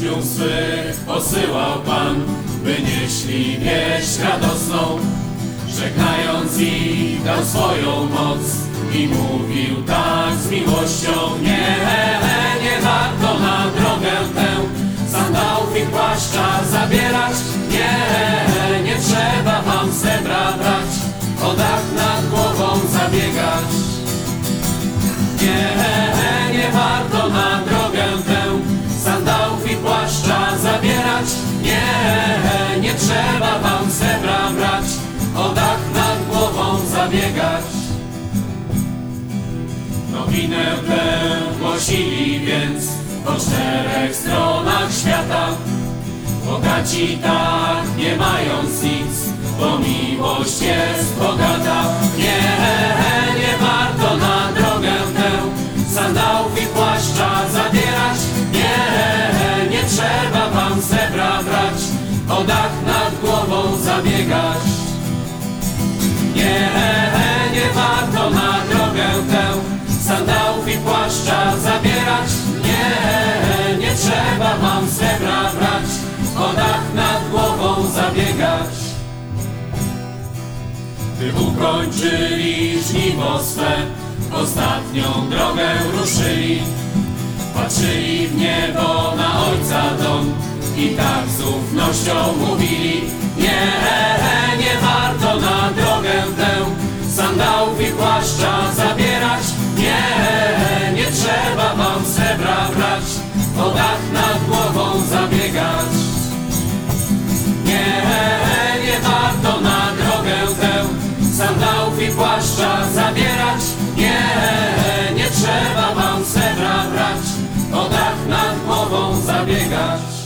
aniołów swych posyłał Pan, by nieśli wieść radosną. Żegnając ich dał swoją moc i mówił tak z miłością. Nie, nie warto na drogę tę sandałów i płaszcza zabierać. Nie, nie trzeba wam srebra brać, o dach nad głową zabiegać. Nie zabiegać. Nowinę tę głosili więc po czterech stronach świata. Bogaci tak nie mając nic, bo miłość jest bogata. Nie, nie warto na drogę tę sandałów i płaszcza zabierać. Nie, nie trzeba wam srebra brać, o dach nad głową zabiegać. Nie, nie warto na drogę tę sandałów i płaszcza zabierać. Nie, nie trzeba wam srebra brać, o dach nad głową zabiegać. Gdy ukończyli żniwo swe, ostatnią drogę ruszyli. Patrzyli w niebo na Ojca dom i tak z ufnością mówili płaszcza zabierać. Nie, nie trzeba wam srebra brać, o dach nad głową zabiegać. Nie, nie warto na drogę tę sandałów i płaszcza zabierać. Nie, nie trzeba wam srebra brać, o dach nad głową zabiegać